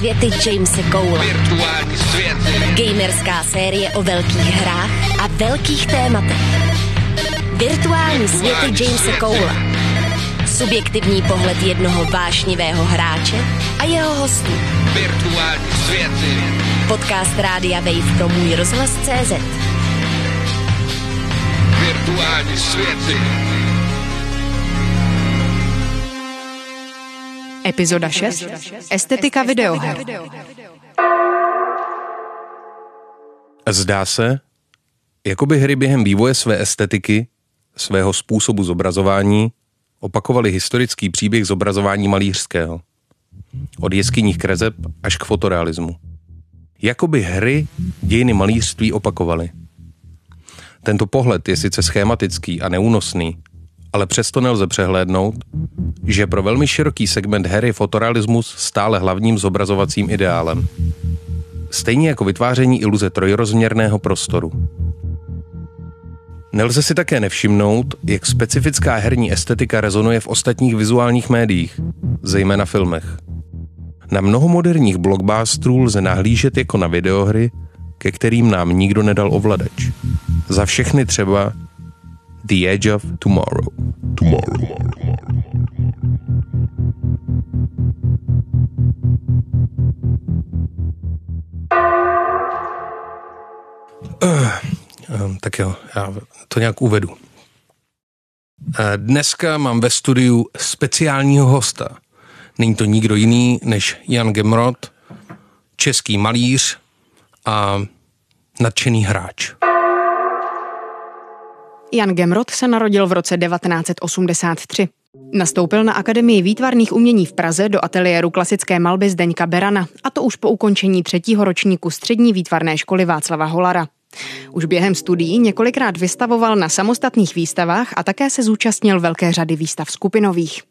světy Jamese Cole. Virtuální světy. Gamerská série o velkých hrách a velkých tématech. Virtuální světy Jamese Cole. Subjektivní pohled jednoho vášnivého hráče a jeho hostů. Virtuální světy. Podcast Rádia Wave pro můj rozhlas CZ. Virtuální světy. Epizoda 6. Estetika videoher. Zdá se, jako by hry během vývoje své estetiky, svého způsobu zobrazování, opakovaly historický příběh zobrazování malířského. Od jeskyních kreseb až k fotorealismu. Jakoby hry dějiny malířství opakovaly. Tento pohled je sice schematický a neúnosný, ale přesto nelze přehlédnout, že pro velmi široký segment her je fotorealismus stále hlavním zobrazovacím ideálem. Stejně jako vytváření iluze trojrozměrného prostoru. Nelze si také nevšimnout, jak specifická herní estetika rezonuje v ostatních vizuálních médiích, zejména filmech. Na mnoho moderních blockbusterů lze nahlížet jako na videohry, ke kterým nám nikdo nedal ovladač. Za všechny třeba The Edge of Tomorrow. Tomorrow. Uh, um, tak jo, já to nějak uvedu. Uh, dneska mám ve studiu speciálního hosta. Není to nikdo jiný než Jan Gemrot, český malíř a nadšený hráč. Jan Gemrot se narodil v roce 1983. Nastoupil na Akademii výtvarných umění v Praze do ateliéru klasické malby Zdeňka Berana, a to už po ukončení třetího ročníku střední výtvarné školy Václava Holara. Už během studií několikrát vystavoval na samostatných výstavách a také se zúčastnil velké řady výstav skupinových.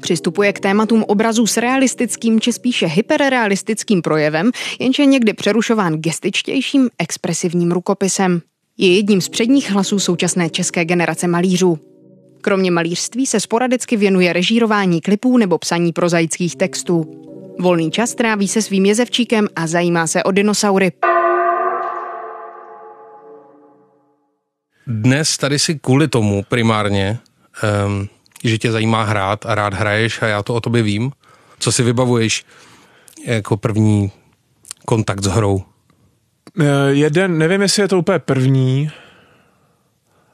Přistupuje k tématům obrazů s realistickým či spíše hyperrealistickým projevem, jenž je někdy přerušován gestičtějším expresivním rukopisem. Je jedním z předních hlasů současné české generace malířů. Kromě malířství se sporadicky věnuje režírování klipů nebo psaní prozaických textů. Volný čas tráví se svým jezevčíkem a zajímá se o dinosaury. Dnes tady si kvůli tomu primárně, um, že tě zajímá hrát a rád hraješ a já to o tobě vím. Co si vybavuješ jako první kontakt s hrou? Jeden, nevím, jestli je to úplně první,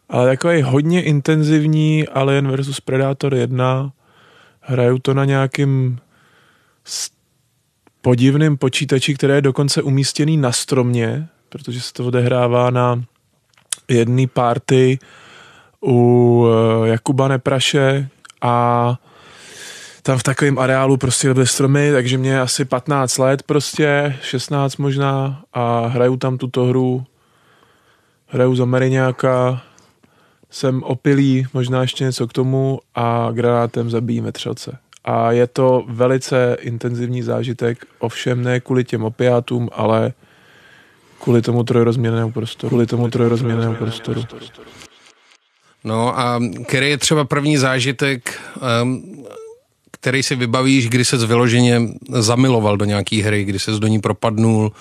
ale takový hodně intenzivní Alien vs Predator 1. Hraju to na nějakým podivným počítači, který je dokonce umístěný na stromě, protože se to odehrává na jedné party u Jakuba Nepraše a tam v takovém areálu prostě byly stromy, takže mě asi 15 let prostě, 16 možná a hraju tam tuto hru, hraju za Mariňáka, jsem opilý, možná ještě něco k tomu a granátem zabíjím vetřelce. A je to velice intenzivní zážitek, ovšem ne kvůli těm opiátům, ale kvůli tomu trojrozměrnému prostoru. Kvůli tomu trojrozměrnému prostoru. No a který je třeba první zážitek, um, který si vybavíš, kdy se vyloženě zamiloval do nějaký hry, kdy se do ní propadnul,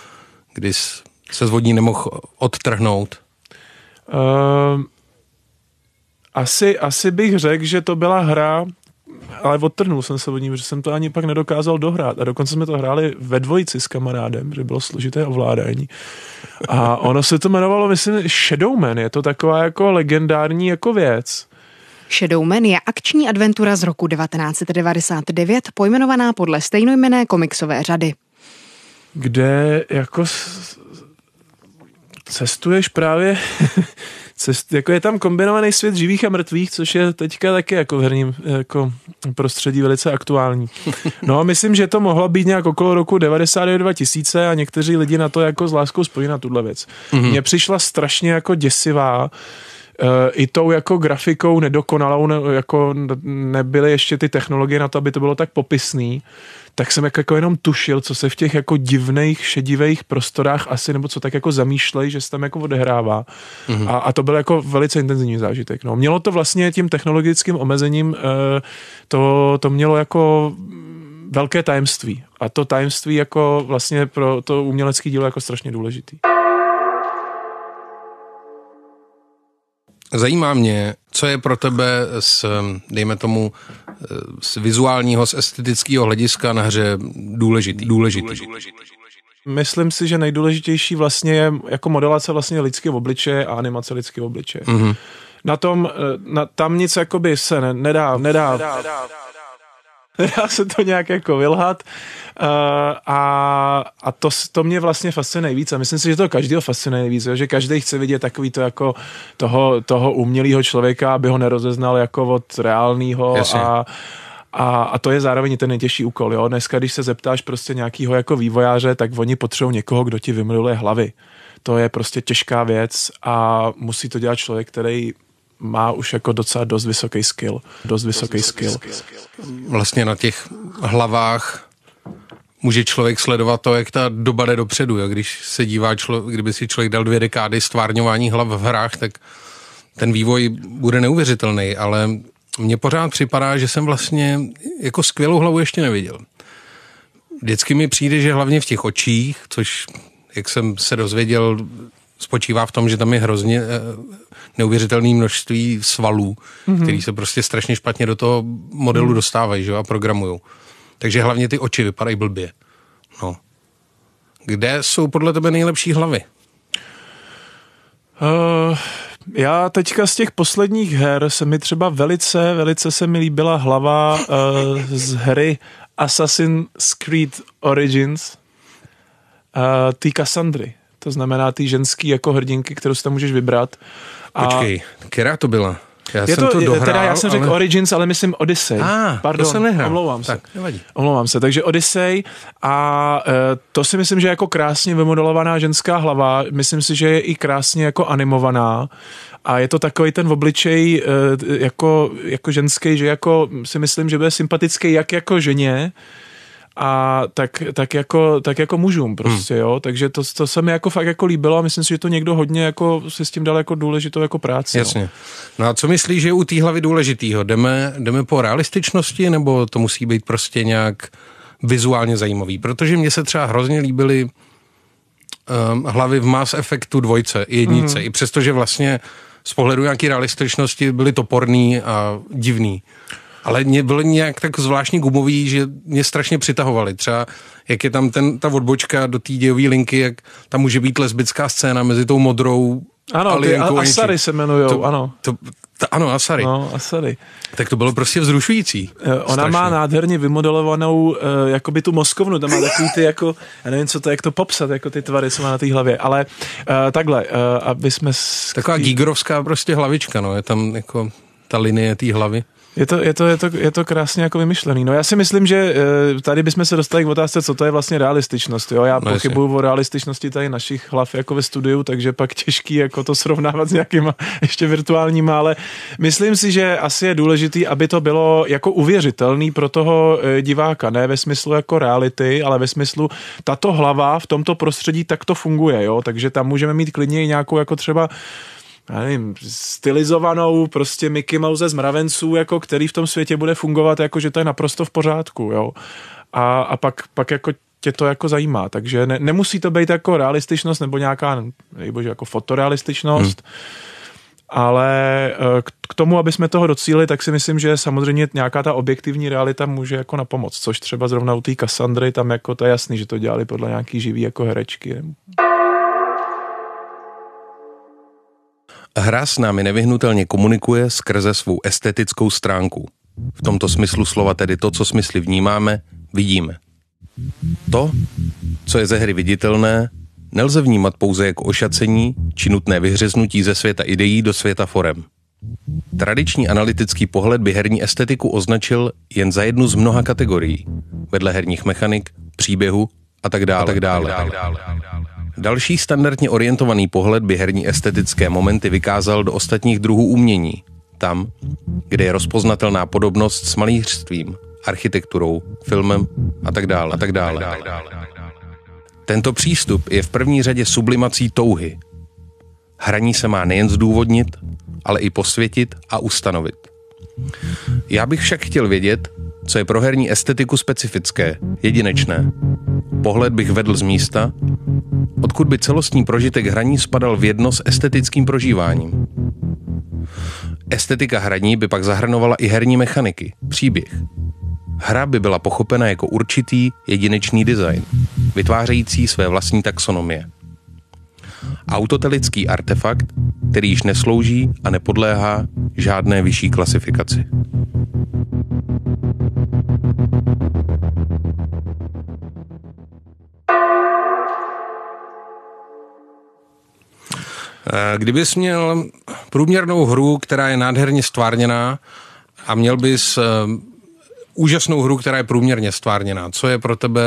kdy se z vodní nemohl odtrhnout? Uh, asi, asi bych řekl, že to byla hra, ale odtrhnul jsem se od ní, protože jsem to ani pak nedokázal dohrát. A dokonce jsme to hráli ve dvojici s kamarádem, že bylo složité ovládání. A ono se to jmenovalo, myslím, Shadowman. Je to taková jako legendární jako věc. Shadowman je akční adventura z roku 1999, pojmenovaná podle stejnojmené komiksové řady. Kde jako cestuješ právě cest, jako je tam kombinovaný svět živých a mrtvých, což je teďka taky jako v herním jako prostředí velice aktuální. No a myslím, že to mohlo být nějak okolo roku 99-2000 a někteří lidi na to jako s láskou spojí na tuhle věc. Mm-hmm. Mně přišla strašně jako děsivá, Uh, i tou jako grafikou nedokonalou, ne, jako nebyly ještě ty technologie na to, aby to bylo tak popisný, tak jsem jako, jako jenom tušil, co se v těch jako divných, šedivých prostorách asi, nebo co tak jako zamýšlej, že se tam jako odehrává. Mm-hmm. A, a to byl jako velice intenzivní zážitek. No. Mělo to vlastně tím technologickým omezením, uh, to, to mělo jako velké tajemství. A to tajemství jako vlastně pro to umělecké dílo jako strašně důležitý. Zajímá mě, co je pro tebe z, dejme tomu, z vizuálního, z estetického hlediska na hře důležitý. důležitý. Myslím si, že nejdůležitější vlastně je jako modelace vlastně lidského obličeje a animace lidského obličeje. Mm-hmm. Na tom, na, tam nic jakoby se ne, nedá, nedá, nedá, nedá Nedá se to nějak jako vylhat uh, a, a to, to mě vlastně fascinuje nejvíc a myslím si, že to každého fascinuje nejvíc, že každý chce vidět takový to jako toho, toho umělého člověka, aby ho nerozeznal jako od reálného a a, a to je zároveň ten nejtěžší úkol. Jo? Dneska, když se zeptáš prostě nějakého jako vývojáře, tak oni potřebují někoho, kdo ti vymiluje hlavy. To je prostě těžká věc a musí to dělat člověk, který má už jako docela dost vysoký skill. Dost vysoký, skill. Vlastně na těch hlavách může člověk sledovat to, jak ta doba jde dopředu. Jo? Když se dívá, člo, kdyby si člověk dal dvě dekády stvárňování hlav v hrách, tak ten vývoj bude neuvěřitelný, ale mně pořád připadá, že jsem vlastně jako skvělou hlavu ještě neviděl. Vždycky mi přijde, že hlavně v těch očích, což, jak jsem se dozvěděl, spočívá v tom, že tam je hrozně eh, neuvěřitelné množství svalů, mm-hmm. který se prostě strašně špatně do toho modelu mm. dostávají že, a programují. Takže hlavně ty oči vypadají blbě. No. Kde jsou podle tebe nejlepší hlavy? Uh, já teďka z těch posledních her se mi třeba velice, velice se mi líbila hlava uh, z hry Assassin's Creed Origins, uh, ty Cassandry. To znamená ty ženský jako hrdinky, kterou si tam můžeš vybrat. A Počkej, která to byla? Já je jsem to, to dohrál, teda já jsem řekl ale... Origins, ale myslím Odyssey. Ah, Pardon, to jsem nehrál. Omlouvám se. Tak, nevadí. Omlouvám se. Takže Odyssey a e, to si myslím, že je jako krásně vymodelovaná ženská hlava. Myslím si, že je i krásně jako animovaná a je to takový ten obličej e, jako, jako ženský, že jako si myslím, že bude sympatický jak jako ženě, a tak, tak, jako, tak jako mužům prostě, hmm. jo, takže to, to se mi jako fakt jako líbilo a myslím si, že to někdo hodně jako si s tím dal jako důležitou jako práci. Jasně. No, no a co myslíš, že je u té hlavy důležitýho? Jdeme, jdeme po realističnosti nebo to musí být prostě nějak vizuálně zajímavý? Protože mně se třeba hrozně líbily um, hlavy v Mass Effectu dvojce, jednice, hmm. i přestože vlastně z pohledu nějaké realističnosti byly toporný a divný ale mě bylo nějak tak zvláštně gumový, že mě strašně přitahovali. Třeba jak je tam ten, ta odbočka do té dějové linky, jak tam může být lesbická scéna mezi tou modrou ano, ty Asary se jmenují, ano. To, to, ano, Asary. No, Asary. Tak to bylo prostě vzrušující. Eh, ona Strašně. má nádherně vymodelovanou uh, jakoby tu mozkovnu, tam má takový ty jako, já nevím, co to, jak to popsat, jako ty tvary, co má na té hlavě, ale uh, takhle, uh, aby jsme... Taková gígorovská prostě hlavička, no, je tam jako ta linie té hlavy. Je to, je, to, je, to, je to krásně jako vymyšlený. No já si myslím, že eh, tady bychom se dostali k otázce, co to je vlastně realističnost. Jo? Já no pochybuju o realističnosti tady našich hlav jako ve studiu, takže pak těžký jako to srovnávat s nějakýma ještě virtuálníma, ale myslím si, že asi je důležitý, aby to bylo jako uvěřitelný pro toho eh, diváka, ne ve smyslu jako reality, ale ve smyslu tato hlava v tomto prostředí tak to funguje, jo? takže tam můžeme mít klidně i nějakou jako třeba já nevím, stylizovanou prostě Mickey Mouse z mravenců, jako který v tom světě bude fungovat, jako že to je naprosto v pořádku, jo. A, a pak, pak jako tě to jako zajímá, takže ne, nemusí to být jako realističnost nebo nějaká, nejbože, jako fotorealističnost, hmm. ale eh, k tomu, aby jsme toho docílili, tak si myslím, že samozřejmě nějaká ta objektivní realita může jako na pomoc, což třeba zrovna u té Cassandry, tam jako to je jasný, že to dělali podle nějaký živý jako herečky. Hra s námi nevyhnutelně komunikuje skrze svou estetickou stránku. V tomto smyslu slova tedy to, co smysly vnímáme, vidíme. To, co je ze hry viditelné, nelze vnímat pouze jako ošacení či nutné vyhřeznutí ze světa ideí do světa forem. Tradiční analytický pohled by herní estetiku označil jen za jednu z mnoha kategorií, vedle herních mechanik, příběhu a tak dále. A tak dále. A tak dále. Další standardně orientovaný pohled by herní estetické momenty vykázal do ostatních druhů umění. Tam, kde je rozpoznatelná podobnost s malířstvím, architekturou, filmem a tak dále. A tak dále. Tento přístup je v první řadě sublimací touhy. Hraní se má nejen zdůvodnit, ale i posvětit a ustanovit. Já bych však chtěl vědět, co je pro herní estetiku specifické, jedinečné. Pohled bych vedl z místa, odkud by celostní prožitek hraní spadal v jedno s estetickým prožíváním. Estetika hraní by pak zahrnovala i herní mechaniky, příběh. Hra by byla pochopena jako určitý jedinečný design, vytvářející své vlastní taxonomie. Autotelický artefakt, který již neslouží a nepodléhá žádné vyšší klasifikaci. Kdybys měl průměrnou hru, která je nádherně stvárněná a měl bys eh, úžasnou hru, která je průměrně stvárněná, co je pro tebe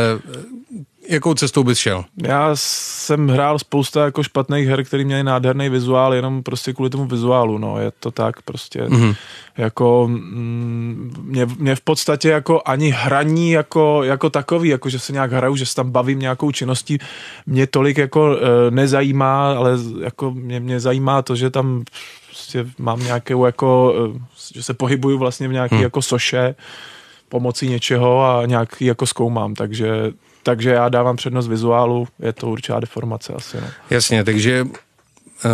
Jakou cestou bys šel? Já jsem hrál spousta jako špatných her, který měli nádherný vizuál, jenom prostě kvůli tomu vizuálu, no, je to tak prostě. Mm-hmm. Jako mm, mě, mě, v podstatě jako ani hraní jako, jako takový, jako že se nějak hraju, že se tam bavím nějakou činností, mě tolik jako e, nezajímá, ale jako mě, mě zajímá to, že tam prostě mám nějakou jako, e, že se pohybuju vlastně v nějaký mm. jako soše, pomocí něčeho a nějaký jako zkoumám, takže takže já dávám přednost vizuálu, je to určitá deformace asi. No. Jasně, takže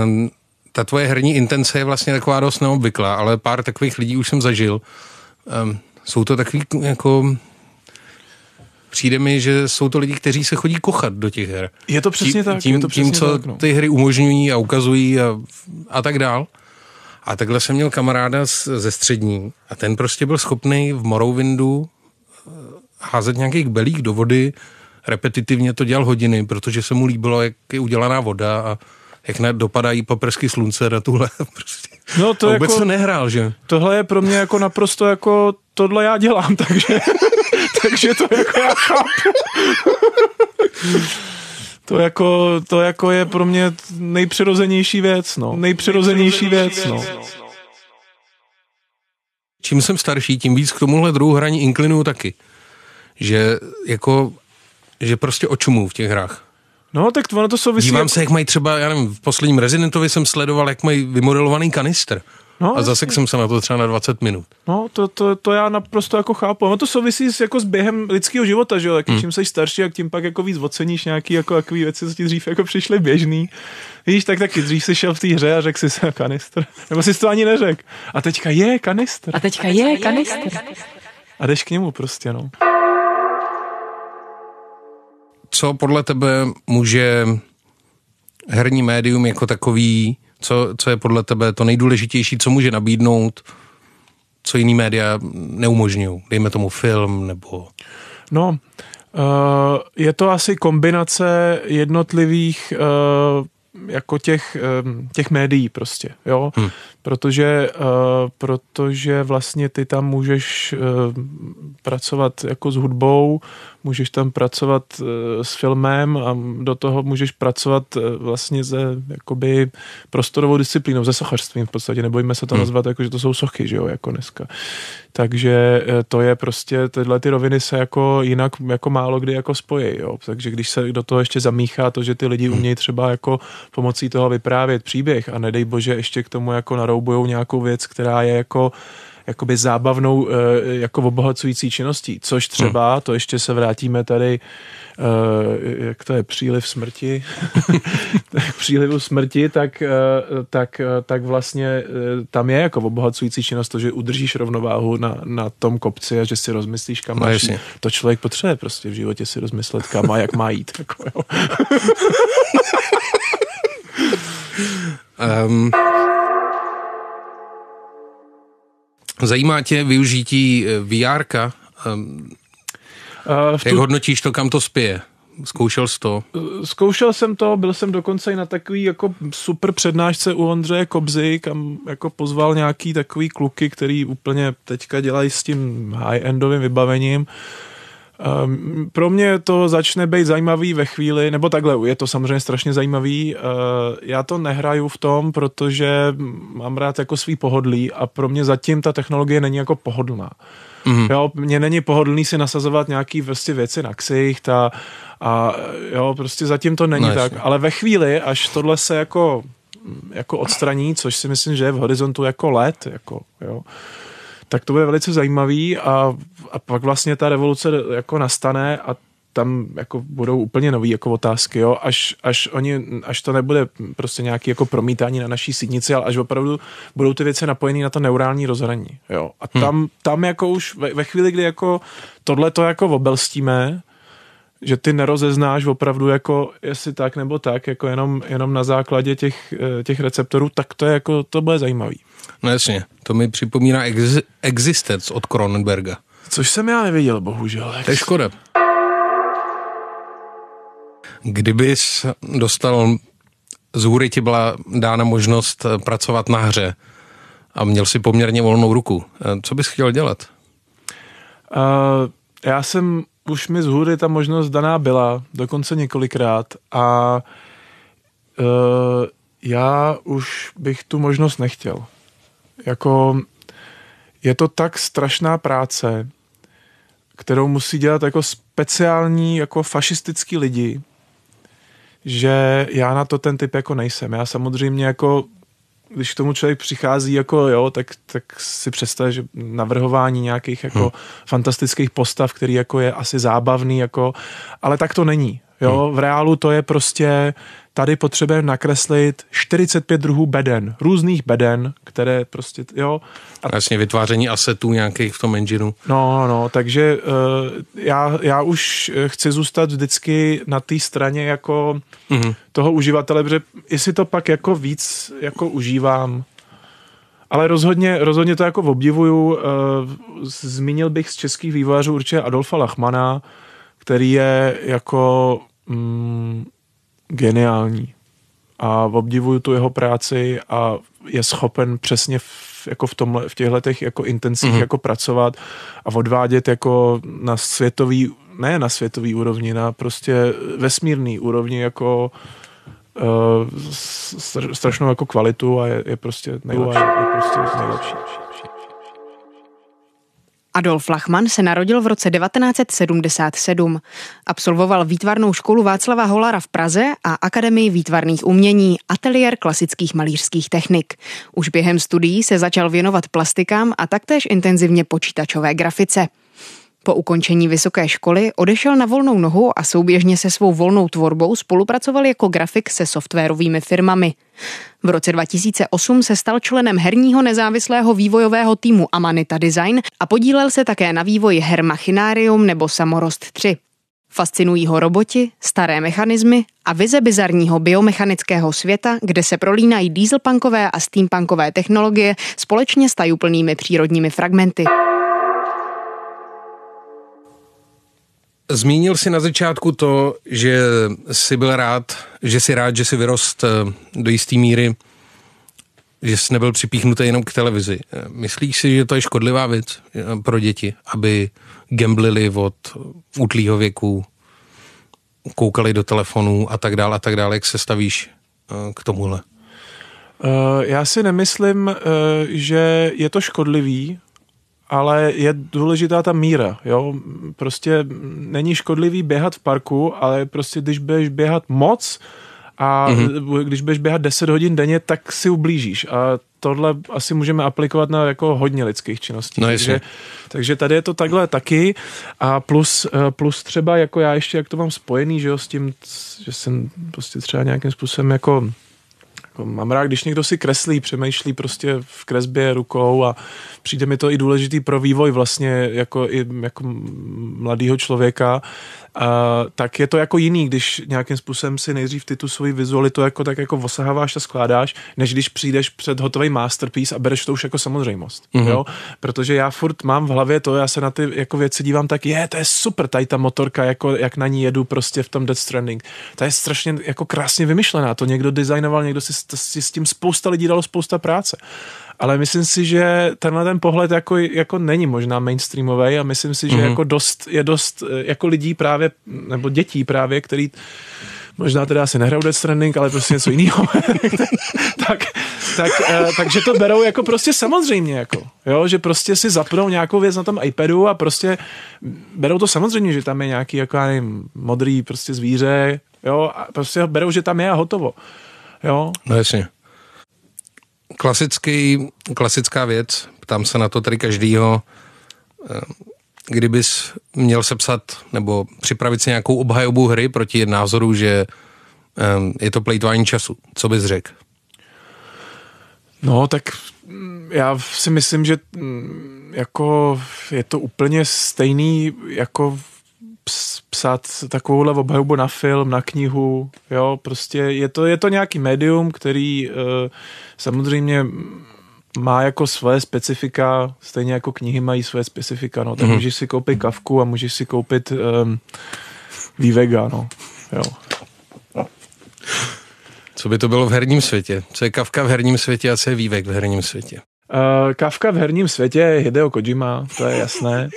um, ta tvoje herní intence je vlastně taková dost neobvyklá, ale pár takových lidí už jsem zažil. Um, jsou to takový jako přijde mi, že jsou to lidi, kteří se chodí kochat do těch her. Je to přesně tím, tak. Tím, je to přesně tím co tak, no. ty hry umožňují a ukazují a, a tak dál. A takhle jsem měl kamaráda z, ze střední a ten prostě byl schopný v Morrowindu házet nějakých belích do vody, repetitivně to dělal hodiny, protože se mu líbilo, jak je udělaná voda a jak dopadají paprsky slunce na tuhle. Prostě. No to a vůbec jako, to nehrál, že? Tohle je pro mě jako naprosto jako tohle já dělám, takže, takže to jako já chápu. To jako, to jako je pro mě nejpřirozenější věc, no. Nejpřirozenější věc, no. Čím jsem starší, tím víc k tomuhle druhu hraní inklinuju taky. Že jako že prostě očumuju v těch hrách. No, tak ono to souvisí... Dívám se, jak mají třeba, já nevím, v posledním Residentovi jsem sledoval, jak mají vymodelovaný kanistr. No, a zase jsem se na to třeba na 20 minut. No, to, to, to já naprosto jako chápu. No to souvisí s, jako s během lidského života, že jo? Jak hmm. čím jsi starší, jak tím pak jako víc oceníš nějaký jako takový věci, co ti dřív jako přišly běžný. Víš, tak taky dřív jsi šel v té hře a řekl si se kanistr. Nebo jsi to ani neřekl. A teďka je kanistr. A teďka je kanistr. A jdeš k němu prostě, no co podle tebe může herní médium jako takový, co, co je podle tebe to nejdůležitější, co může nabídnout, co jiný média neumožňují? Dejme tomu film nebo... No, uh, je to asi kombinace jednotlivých uh, jako těch, těch médií prostě, jo, hmm. Protože, uh, protože vlastně ty tam můžeš uh, pracovat jako s hudbou, můžeš tam pracovat uh, s filmem a do toho můžeš pracovat uh, vlastně ze jakoby prostorovou disciplínou, ze sochařstvím v podstatě, nebojíme se to hmm. nazvat jako, že to jsou sochy, že jo, jako dneska. Takže to je prostě, tyhle ty roviny se jako jinak jako málo kdy jako spojí, jo. Takže když se do toho ještě zamíchá to, že ty lidi hmm. umějí třeba jako pomocí toho vyprávět příběh a nedej bože ještě k tomu jako naroubujou nějakou věc, která je jako jakoby zábavnou, eh, jako obohacující činností, což třeba, hmm. to ještě se vrátíme tady, eh, jak to je, příliv smrti, přílivu smrti, tak, eh, tak, tak vlastně tam je jako obohacující činnost to, že udržíš rovnováhu na, na tom kopci a že si rozmyslíš, kam no, máš To člověk potřebuje prostě v životě si rozmyslet, kam a jak má jít. Jako, jo. um, Zajímá tě využití eh, VR? Um, uh, tu... Jak hodnotíš to, kam to spěje? Zkoušel jsi to? Eh, zkoušel jsem to, byl jsem dokonce i na takový jako super přednášce u Ondřeje Kobzy, kam jako pozval nějaký takový kluky, který úplně teďka dělají s tím high-endovým vybavením Um, pro mě to začne být zajímavý ve chvíli, nebo takhle, je to samozřejmě strašně zajímavý. Uh, já to nehraju v tom, protože mám rád jako svý pohodlí a pro mě zatím ta technologie není jako pohodlná. Mm. Jo, mně není pohodlný si nasazovat nějaký prostě věci na ksicht a, a jo, prostě zatím to není no, tak. Ale ve chvíli, až tohle se jako, jako odstraní, což si myslím, že je v horizontu jako let, jako, jo, tak to bude velice zajímavý a, a pak vlastně ta revoluce jako nastane a tam jako budou úplně nové jako otázky, jo, až, až, oni, až to nebude prostě nějaký jako promítání na naší sídnici, ale až opravdu budou ty věci napojené na to neurální rozhraní, jo. A tam, hmm. tam jako už ve, ve chvíli, kdy jako tohle to jako obelstíme, že ty nerozeznáš opravdu jako jestli tak nebo tak, jako jenom, jenom na základě těch, eh, těch receptorů, tak to je jako, to bude zajímavý. No jasně, to mi připomíná ex- Existence od Cronenberga. Což jsem já neviděl, bohužel. To je škoda. Kdybys dostal, z hůry ti byla dána možnost eh, pracovat na hře a měl si poměrně volnou ruku, eh, co bys chtěl dělat? Uh, já jsem, už mi z hůry ta možnost daná byla, dokonce několikrát a uh, já už bych tu možnost nechtěl. Jako je to tak strašná práce, kterou musí dělat jako speciální, jako fašistický lidi, že já na to ten typ jako nejsem. Já samozřejmě jako když k tomu člověk přichází jako jo, tak, tak si představ, že navrhování nějakých jako hmm. fantastických postav, který jako je asi zábavný, jako, ale tak to není. Jo, hmm. v reálu to je prostě tady potřebujeme nakreslit 45 druhů beden, různých beden, které prostě, jo. A Jasně, vytváření asetů nějakých v tom engineu. No, no, takže uh, já, já už chci zůstat vždycky na té straně jako mm-hmm. toho uživatele, protože jestli to pak jako víc jako užívám, ale rozhodně, rozhodně to jako obdivuju. Uh, zmínil bych z českých vývojářů určitě Adolfa Lachmana, který je jako mm, geniální a obdivuju tu jeho práci a je schopen přesně v, jako v, tomhle, v těchto těch jako intencích mm-hmm. jako pracovat a odvádět jako na světový, ne na světový úrovni, na prostě vesmírný úrovni jako uh, strašnou jako kvalitu a je, je prostě nejlepší. Je prostě nejlepší. Adolf Lachman se narodil v roce 1977. Absolvoval výtvarnou školu Václava Holara v Praze a Akademii výtvarných umění, ateliér klasických malířských technik. Už během studií se začal věnovat plastikám a taktéž intenzivně počítačové grafice. Po ukončení vysoké školy odešel na volnou nohu a souběžně se svou volnou tvorbou spolupracoval jako grafik se softwarovými firmami. V roce 2008 se stal členem herního nezávislého vývojového týmu Amanita Design a podílel se také na vývoji her Machinarium nebo Samorost 3. Fascinují ho roboti, staré mechanismy a vize bizarního biomechanického světa, kde se prolínají dieselpunkové a steampunkové technologie společně s tajuplnými přírodními fragmenty. Zmínil si na začátku to, že jsi byl rád, že jsi rád, že jsi vyrost eh, do jisté míry, že jsi nebyl připíchnutý jenom k televizi. Eh, myslíš si, že to je škodlivá věc eh, pro děti, aby gamblili od útlýho věku, koukali do telefonů a tak dále a tak dále. Jak se stavíš k tomuhle? Já si nemyslím, že je to škodlivý, ale je důležitá ta míra, jo. Prostě není škodlivý běhat v parku, ale prostě když budeš běhat moc a mm-hmm. když budeš běhat 10 hodin denně, tak si ublížíš a tohle asi můžeme aplikovat na jako hodně lidských činností. No, takže, takže tady je to takhle taky a plus, eh, plus třeba jako já ještě, jak to mám spojený, že jo, s tím, že jsem prostě třeba nějakým způsobem jako jako mám rád, když někdo si kreslí, přemýšlí prostě v kresbě rukou a přijde mi to i důležitý pro vývoj vlastně jako, i, jako mladého člověka tak je to jako jiný, když nějakým způsobem si nejdřív ty tu svoji vizualitu jako tak jako osaháváš a skládáš, než když přijdeš před hotový masterpiece a bereš to už jako samozřejmost, mm-hmm. jo? Protože já furt mám v hlavě to, já se na ty jako věci dívám tak, je, to je super, tady ta motorka, jako jak na ní jedu prostě v tom Death Stranding. To je strašně jako krásně vymyšlená, to někdo designoval, někdo si, si s tím spousta lidí dalo spousta práce ale myslím si, že tenhle ten pohled jako, jako není možná mainstreamový a myslím si, že mm-hmm. jako dost, je dost eh, jako lidí právě, nebo dětí právě, který možná teda asi nehrajou Death Stranding, ale prostě něco jiného, tak, tak, uh, takže to berou jako prostě samozřejmě, jako, jo, že prostě si zapnou nějakou věc na tom iPadu a prostě berou to samozřejmě, že tam je nějaký, jako já nevím, modrý prostě zvíře, jo, a prostě berou, že tam je a hotovo, jo. No jasně klasický, klasická věc, ptám se na to tady každýho, eh, kdybys měl sepsat nebo připravit si nějakou obhajobu hry proti názoru, že eh, je to plejtování času, co bys řekl? No, tak mm, já si myslím, že mm, jako je to úplně stejný jako psát takovouhle obhajobu na film, na knihu, jo, prostě je to, je to nějaký médium, který uh, samozřejmě má jako své specifika, stejně jako knihy mají své specifika, no, tak mm-hmm. můžeš si koupit kavku a můžeš si koupit um, Vivega, no, jo. Co by to bylo v herním světě? Co je kavka v herním světě a co je vývek v herním světě? Uh, kavka v herním světě je Hideo Kojima, to je jasné.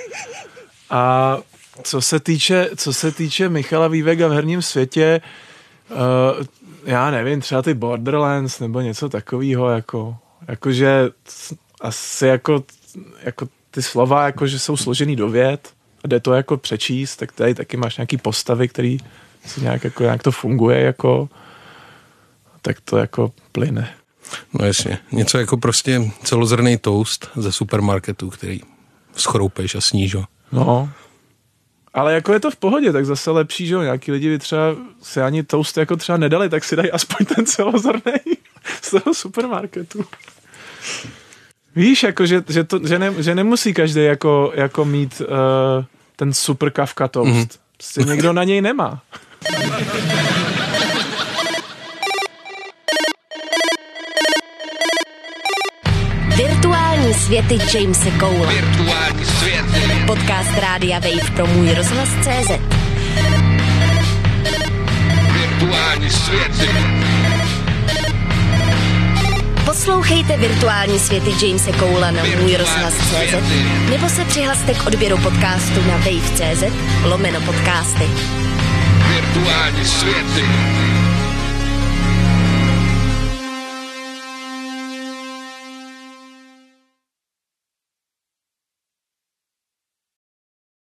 A co se týče, co se týče Michala Vývega v herním světě, uh, já nevím, třeba ty Borderlands nebo něco takového, jako, jakože asi jako, jako ty slova, jako, že jsou složený do věd a jde to jako přečíst, tak tady taky máš nějaký postavy, který si nějak, jako, nějak to funguje, jako, tak to jako plyne. No jasně, něco jako prostě celozrný toast ze supermarketu, který schroupeš a sníš ho. No, ale jako je to v pohodě, tak zase lepší, že jo, nějaký lidi by třeba si ani toast jako třeba nedali, tak si dají aspoň ten celozrný z toho supermarketu. Víš, jako, že, že, to, že, ne, že nemusí každý jako, jako mít uh, ten super kavka toast. Mm-hmm. Prostě někdo na něj nemá. Virtuální světy Jamese Cole. Virtuální světy. Podcast Rádia Wave pro můj rozhlas CZ. Virtuální světy. Poslouchejte virtuální světy Jamese Coula na můj rozhlas CZ nebo se přihlaste k odběru podcastu na wave.cz lomeno podcasty. Virtuální světy.